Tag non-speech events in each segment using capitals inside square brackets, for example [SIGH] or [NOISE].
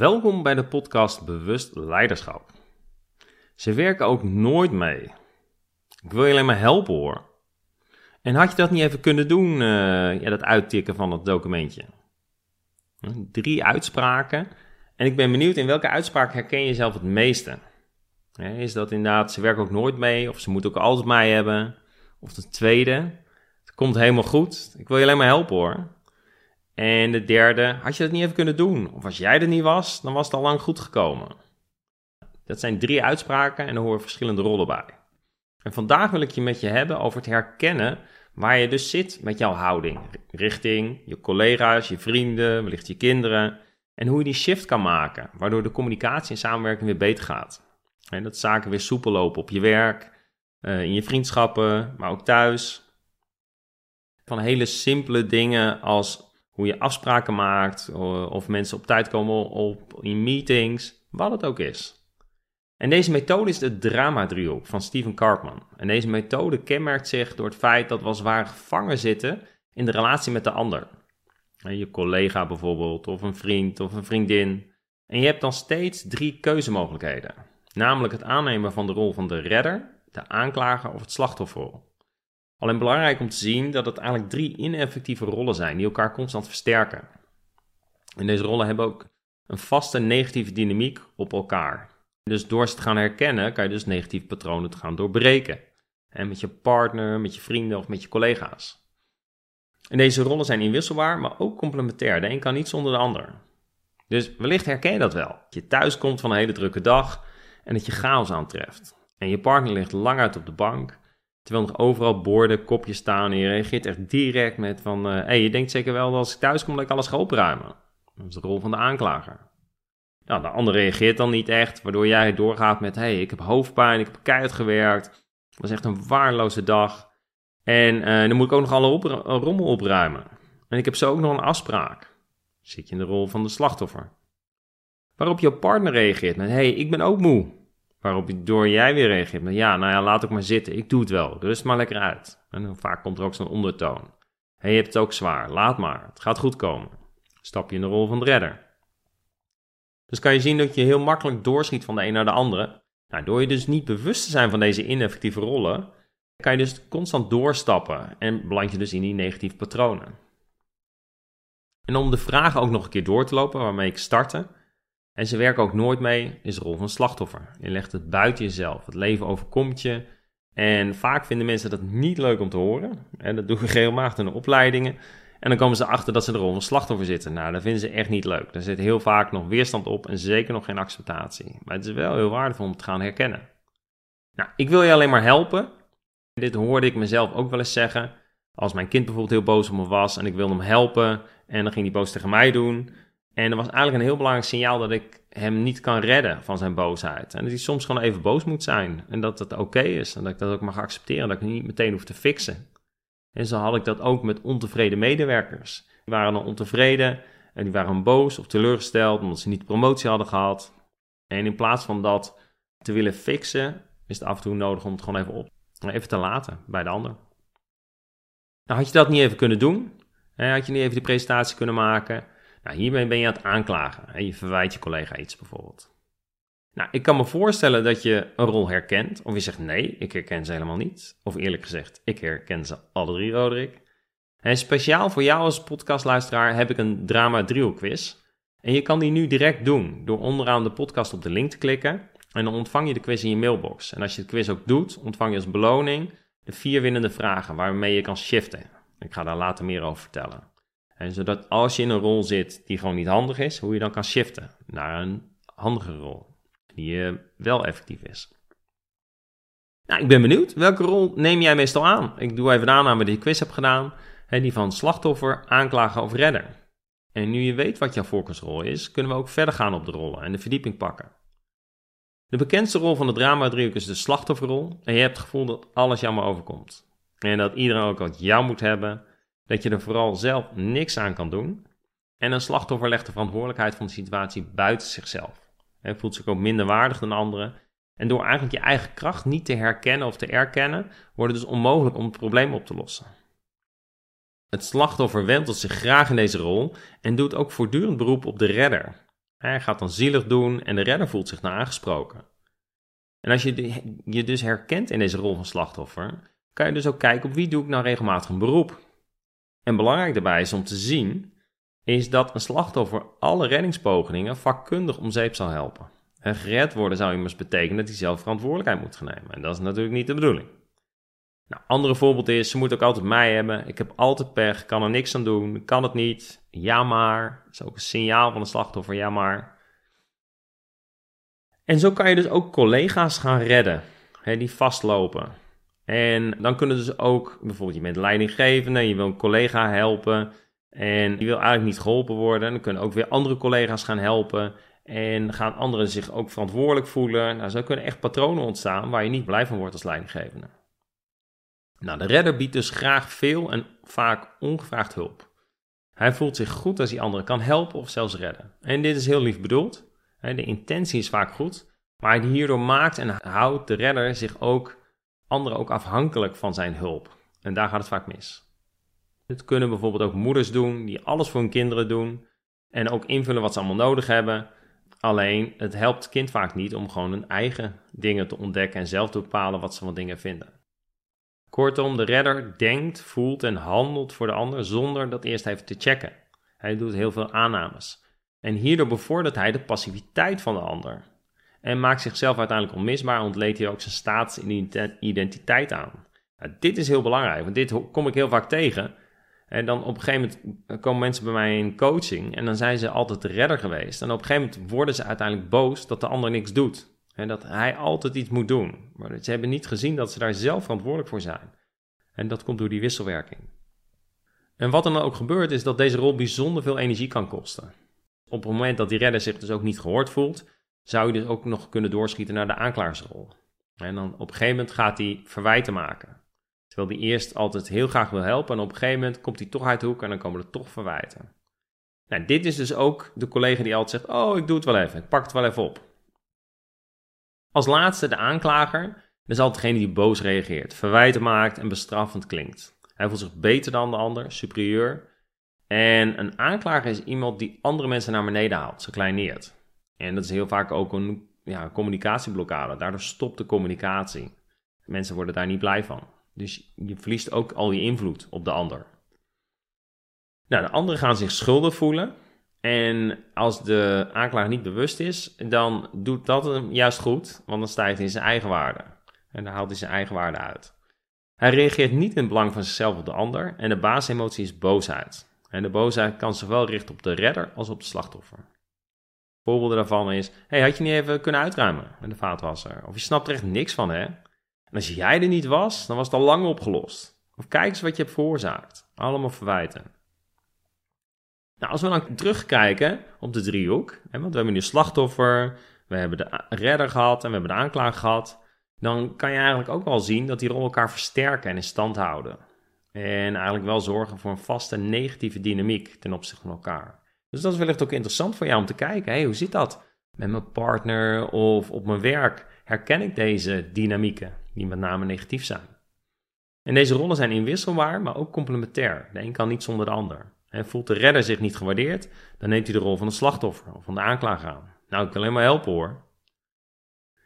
Welkom bij de podcast Bewust Leiderschap. Ze werken ook nooit mee. Ik wil je alleen maar helpen hoor. En had je dat niet even kunnen doen, uh, ja, dat uittikken van het documentje? Drie uitspraken. En ik ben benieuwd in welke uitspraak herken je jezelf het meeste? Is dat inderdaad, ze werken ook nooit mee, of ze moeten ook altijd mij hebben? Of de tweede, het komt helemaal goed. Ik wil je alleen maar helpen hoor. En de derde, had je dat niet even kunnen doen? Of als jij er niet was, dan was het al lang goed gekomen. Dat zijn drie uitspraken en er horen verschillende rollen bij. En vandaag wil ik je met je hebben over het herkennen waar je dus zit met jouw houding. Richting je collega's, je vrienden, wellicht je kinderen. En hoe je die shift kan maken, waardoor de communicatie en samenwerking weer beter gaat. En dat zaken weer soepel lopen op je werk, eh, in je vriendschappen, maar ook thuis. Van hele simpele dingen als hoe je afspraken maakt, of mensen op tijd komen op in meetings, wat het ook is. En deze methode is de drama-driehoek van Steven Karpman. En deze methode kenmerkt zich door het feit dat we als ware gevangen zitten in de relatie met de ander. Je collega bijvoorbeeld, of een vriend of een vriendin. En je hebt dan steeds drie keuzemogelijkheden. Namelijk het aannemen van de rol van de redder, de aanklager of het slachtofferrol. Alleen belangrijk om te zien dat het eigenlijk drie ineffectieve rollen zijn die elkaar constant versterken. En deze rollen hebben ook een vaste negatieve dynamiek op elkaar. Dus door ze te gaan herkennen, kan je dus negatieve patronen te gaan doorbreken. En met je partner, met je vrienden of met je collega's. En deze rollen zijn inwisselbaar, maar ook complementair. De een kan niet zonder de ander. Dus wellicht herken je dat wel. Dat je thuis komt van een hele drukke dag en dat je chaos aantreft. En je partner ligt lang uit op de bank Terwijl nog overal borden, kopjes staan en je reageert echt direct met van... Hé, uh, hey, je denkt zeker wel dat als ik thuis kom dat ik alles ga opruimen. Dat is de rol van de aanklager. Nou, de ander reageert dan niet echt, waardoor jij doorgaat met... Hé, hey, ik heb hoofdpijn, ik heb keihard gewerkt. Het was echt een waardeloze dag. En uh, dan moet ik ook nog alle op, rommel opruimen. En ik heb zo ook nog een afspraak. Zit je in de rol van de slachtoffer. Waarop je partner reageert met... Hé, hey, ik ben ook moe. Waarop door jij weer reageert met ja, nou ja, laat ook maar zitten. Ik doe het wel. Rust maar lekker uit. En vaak komt er ook zo'n ondertoon. Hey, je hebt het ook zwaar. Laat maar. Het gaat goed komen. Stap je in de rol van de redder. Dus kan je zien dat je heel makkelijk doorschiet van de een naar de andere. Nou, door je dus niet bewust te zijn van deze ineffectieve rollen, kan je dus constant doorstappen en beland je dus in die negatieve patronen. En om de vragen ook nog een keer door te lopen waarmee ik startte, en ze werken ook nooit mee, is de rol van slachtoffer. Je legt het buiten jezelf. Het leven overkomt je. En vaak vinden mensen dat niet leuk om te horen. En dat doen we [LAUGHS] regelmatig in de opleidingen. En dan komen ze achter dat ze de rol van slachtoffer zitten. Nou, dat vinden ze echt niet leuk. Daar zit heel vaak nog weerstand op en zeker nog geen acceptatie. Maar het is wel heel waardevol om te gaan herkennen. Nou, ik wil je alleen maar helpen. Dit hoorde ik mezelf ook wel eens zeggen. Als mijn kind bijvoorbeeld heel boos op me was en ik wilde hem helpen en dan ging hij boos tegen mij doen, en dat was eigenlijk een heel belangrijk signaal dat ik hem niet kan redden van zijn boosheid. En dat hij soms gewoon even boos moet zijn. En dat het oké is. En dat ik dat ook mag accepteren. Dat ik niet meteen hoef te fixen. En zo had ik dat ook met ontevreden medewerkers. Die waren dan ontevreden en die waren boos of teleurgesteld omdat ze niet promotie hadden gehad. En in plaats van dat te willen fixen, is het af en toe nodig om het gewoon even op, even te laten bij de ander. Nou, had je dat niet even kunnen doen? Had je niet even die presentatie kunnen maken? Nou, hiermee ben je aan het aanklagen. En je verwijt je collega iets bijvoorbeeld. Nou, ik kan me voorstellen dat je een rol herkent. Of je zegt nee, ik herken ze helemaal niet. Of eerlijk gezegd, ik herken ze alle drie, Roderick. En speciaal voor jou als podcastluisteraar heb ik een drama quiz. En je kan die nu direct doen door onderaan de podcast op de link te klikken. En dan ontvang je de quiz in je mailbox. En als je de quiz ook doet, ontvang je als beloning de vier winnende vragen waarmee je kan shiften. Ik ga daar later meer over vertellen. En zodat als je in een rol zit die gewoon niet handig is, hoe je dan kan shiften naar een handige rol. Die uh, wel effectief is. Nou, ik ben benieuwd. Welke rol neem jij meestal aan? Ik doe even de aanname die ik quiz heb gedaan. Hè, die van slachtoffer, aanklager of redder. En nu je weet wat jouw voorkeursrol is, kunnen we ook verder gaan op de rollen en de verdieping pakken. De bekendste rol van de drama-driehoek is de slachtofferrol. En je hebt het gevoel dat alles jou maar overkomt. En dat iedereen ook wat jou moet hebben dat je er vooral zelf niks aan kan doen. En een slachtoffer legt de verantwoordelijkheid van de situatie buiten zichzelf. Hij voelt zich ook minder waardig dan anderen. En door eigenlijk je eigen kracht niet te herkennen of te erkennen, wordt het dus onmogelijk om het probleem op te lossen. Het slachtoffer wentelt zich graag in deze rol en doet ook voortdurend beroep op de redder. Hij gaat dan zielig doen en de redder voelt zich nou aangesproken. En als je je dus herkent in deze rol van slachtoffer, kan je dus ook kijken op wie doe ik nou regelmatig een beroep. En belangrijk daarbij is om te zien, is dat een slachtoffer alle reddingspogingen vakkundig om zeep zal helpen. En gered worden zou immers betekenen dat hij zelf verantwoordelijkheid moet gaan nemen. En dat is natuurlijk niet de bedoeling. Nou, andere voorbeeld is, ze moet ook altijd mij hebben. Ik heb altijd pech, kan er niks aan doen, kan het niet. Ja maar, dat is ook een signaal van de slachtoffer, ja maar. En zo kan je dus ook collega's gaan redden, hè, die vastlopen. En dan kunnen dus ook, bijvoorbeeld je bent leidinggevende, je wil een collega helpen en die wil eigenlijk niet geholpen worden. Dan kunnen ook weer andere collega's gaan helpen en gaan anderen zich ook verantwoordelijk voelen. Nou, zo kunnen echt patronen ontstaan waar je niet blij van wordt als leidinggevende. Nou, de redder biedt dus graag veel en vaak ongevraagd hulp. Hij voelt zich goed als hij anderen kan helpen of zelfs redden. En dit is heel lief bedoeld. De intentie is vaak goed, maar hierdoor maakt en houdt de redder zich ook anderen ook afhankelijk van zijn hulp. En daar gaat het vaak mis. Het kunnen bijvoorbeeld ook moeders doen die alles voor hun kinderen doen en ook invullen wat ze allemaal nodig hebben. Alleen het helpt kind vaak niet om gewoon hun eigen dingen te ontdekken en zelf te bepalen wat ze van dingen vinden. Kortom, de redder denkt, voelt en handelt voor de ander zonder dat eerst even te checken. Hij doet heel veel aannames. En hierdoor bevordert hij de passiviteit van de ander. En maakt zichzelf uiteindelijk onmisbaar, ontleedt hij ook zijn staatsidentiteit aan. Nou, dit is heel belangrijk, want dit kom ik heel vaak tegen. En dan op een gegeven moment komen mensen bij mij in coaching en dan zijn ze altijd de redder geweest. En op een gegeven moment worden ze uiteindelijk boos dat de ander niks doet. En dat hij altijd iets moet doen. Maar ze hebben niet gezien dat ze daar zelf verantwoordelijk voor zijn. En dat komt door die wisselwerking. En wat er dan ook gebeurt, is dat deze rol bijzonder veel energie kan kosten. Op het moment dat die redder zich dus ook niet gehoord voelt, zou je dus ook nog kunnen doorschieten naar de aanklaarsrol. En dan op een gegeven moment gaat hij verwijten maken. Terwijl hij eerst altijd heel graag wil helpen en op een gegeven moment komt hij toch uit de hoek en dan komen er toch verwijten. Nou, dit is dus ook de collega die altijd zegt, oh ik doe het wel even, ik pak het wel even op. Als laatste de aanklager. Dat is altijd degene die boos reageert, verwijten maakt en bestraffend klinkt. Hij voelt zich beter dan de ander, superieur. En een aanklager is iemand die andere mensen naar beneden haalt, ze kleineert. En dat is heel vaak ook een ja, communicatieblokkade. Daardoor stopt de communicatie. Mensen worden daar niet blij van. Dus je verliest ook al je invloed op de ander. Nou, de anderen gaan zich schuldig voelen. En als de aanklager niet bewust is, dan doet dat hem juist goed, want dan stijgt hij in zijn eigen waarde. En dan haalt hij zijn eigen waarde uit. Hij reageert niet in het belang van zichzelf of de ander en de basisemotie is boosheid. En de boosheid kan zich wel richten op de redder als op de slachtoffer. Voorbeelden daarvan is, hey, had je niet even kunnen uitruimen met de vaatwasser? Of je snapt er echt niks van, hè? En als jij er niet was, dan was het al lang opgelost. Of kijk eens wat je hebt veroorzaakt. Allemaal verwijten. Nou, als we dan terugkijken op de driehoek, hè, want we hebben nu slachtoffer, we hebben de redder gehad en we hebben de aanklager gehad, dan kan je eigenlijk ook wel zien dat die rol elkaar versterken en in stand houden. En eigenlijk wel zorgen voor een vaste negatieve dynamiek ten opzichte van elkaar. Dus dat is wellicht ook interessant voor jou om te kijken. Hey, hoe zit dat met mijn partner of op mijn werk? Herken ik deze dynamieken die met name negatief zijn? En deze rollen zijn inwisselbaar, maar ook complementair. De een kan niet zonder de ander. En voelt de redder zich niet gewaardeerd, dan neemt hij de rol van de slachtoffer of van de aanklager aan. Nou, ik kan alleen maar helpen hoor.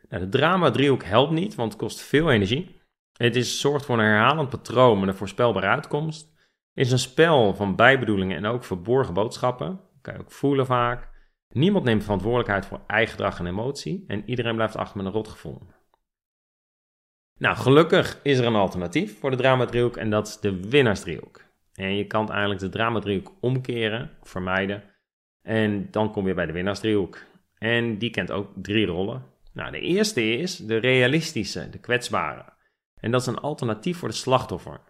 Nou, de drama-driehoek helpt niet, want het kost veel energie. Het is, zorgt voor een herhalend patroon met een voorspelbare uitkomst. Is een spel van bijbedoelingen en ook verborgen boodschappen. Kan je ook voelen vaak. Niemand neemt verantwoordelijkheid voor eigen gedrag en emotie en iedereen blijft achter met een rotgevoel. Nou, gelukkig is er een alternatief voor de drama-driehoek en dat is de winnaarsdriehoek. En je kan eigenlijk de dramadriehoek omkeren, vermijden. En dan kom je bij de winnaarsdriehoek. En die kent ook drie rollen. Nou, de eerste is de realistische, de kwetsbare. En dat is een alternatief voor de slachtoffer.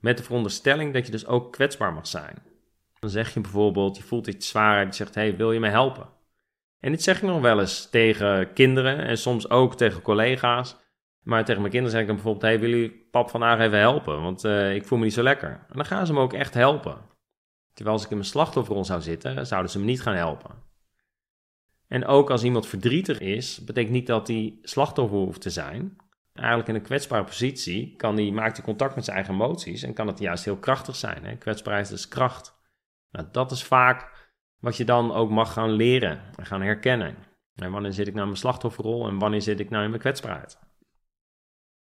Met de veronderstelling dat je dus ook kwetsbaar mag zijn. Dan zeg je bijvoorbeeld, je voelt iets zwaar en je zegt, hey, wil je me helpen? En dit zeg ik nog wel eens tegen kinderen en soms ook tegen collega's. Maar tegen mijn kinderen zeg ik dan bijvoorbeeld: Hey, wil jullie pap vandaag even helpen? Want uh, ik voel me niet zo lekker. En dan gaan ze me ook echt helpen. Terwijl als ik in mijn slachtofferrol zou zitten, zouden ze me niet gaan helpen. En ook als iemand verdrietig is, betekent niet dat hij slachtoffer hoeft te zijn. Eigenlijk in een kwetsbare positie kan die, maakt hij contact met zijn eigen emoties en kan het juist heel krachtig zijn. Hè? Kwetsbaarheid is kracht. Nou, dat is vaak Wat je dan ook mag gaan leren en gaan herkennen. En wanneer zit ik nou in mijn slachtofferrol en wanneer zit ik nou in mijn kwetsbaarheid?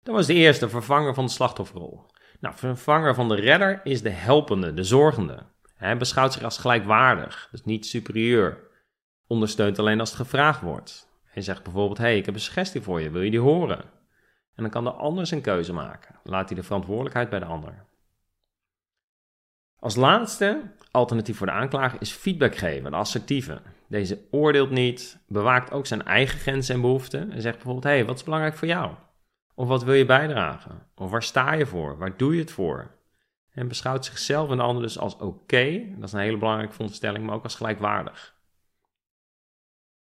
Dat was de eerste, vervanger van de slachtofferrol. Nou, vervanger van de redder is de helpende, de zorgende. Hij beschouwt zich als gelijkwaardig, dus niet superieur. Ondersteunt alleen als het gevraagd wordt. Hij zegt bijvoorbeeld, hey, ik heb een suggestie voor je, wil je die horen? En dan kan de ander zijn keuze maken. Laat hij de verantwoordelijkheid bij de ander. Als laatste, alternatief voor de aanklager, is feedback geven, de assertieve. Deze oordeelt niet, bewaakt ook zijn eigen grenzen en behoeften en zegt bijvoorbeeld, hey, wat is belangrijk voor jou? Of wat wil je bijdragen? Of waar sta je voor? Waar doe je het voor? En beschouwt zichzelf en de ander dus als oké, dat is een hele belangrijke veronderstelling, maar ook als gelijkwaardig.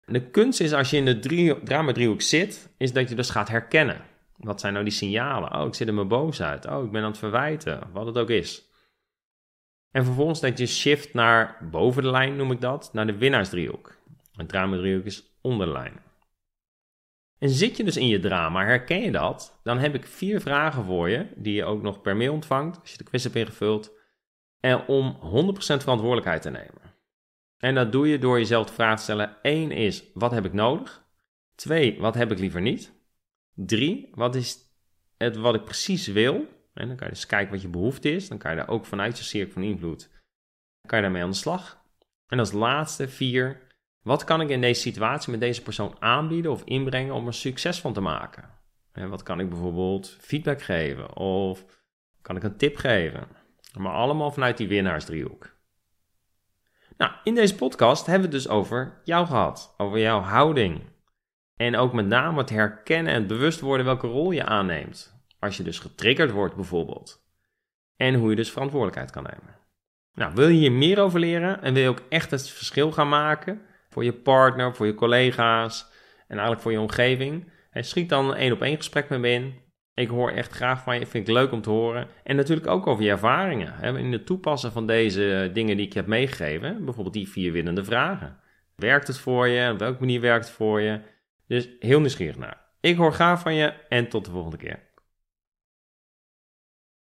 De kunst is als je in de drie, drama-driehoek zit, is dat je dus gaat herkennen. Wat zijn nou die signalen? Oh, ik zit in mijn boosheid. Oh, ik ben aan het verwijten. Wat het ook is. En vervolgens dat je shift naar boven de lijn, noem ik dat, naar de winnaarsdriehoek. Een drama-driehoek is onder de lijn. En zit je dus in je drama, herken je dat? Dan heb ik vier vragen voor je, die je ook nog per mail ontvangt, als je de quiz hebt ingevuld. En om 100% verantwoordelijkheid te nemen. En dat doe je door jezelf de vraag te stellen: één is, wat heb ik nodig? Twee, wat heb ik liever niet? Drie, wat is het wat ik precies wil? Dan kan je dus kijken wat je behoefte is. Dan kan je daar ook vanuit je cirkel van invloed, kan je daarmee aan de slag. En als laatste, vier, wat kan ik in deze situatie met deze persoon aanbieden of inbrengen om er succes van te maken? En wat kan ik bijvoorbeeld feedback geven of kan ik een tip geven? Maar allemaal vanuit die winnaarsdriehoek. Nou, in deze podcast hebben we het dus over jou gehad, over jouw houding. En ook met name het herkennen en bewust worden welke rol je aanneemt. Als je dus getriggerd wordt bijvoorbeeld. En hoe je dus verantwoordelijkheid kan nemen. Nou, wil je hier meer over leren en wil je ook echt het verschil gaan maken voor je partner, voor je collega's en eigenlijk voor je omgeving? Schiet dan een één op één gesprek met me in. Ik hoor echt graag van je, vind ik leuk om te horen. En natuurlijk ook over je ervaringen. In het toepassen van deze dingen die ik heb meegegeven. Bijvoorbeeld die vier winnende vragen. Werkt het voor je? Op welke manier werkt het voor je? Dus heel nieuwsgierig naar. Ik hoor graag van je en tot de volgende keer.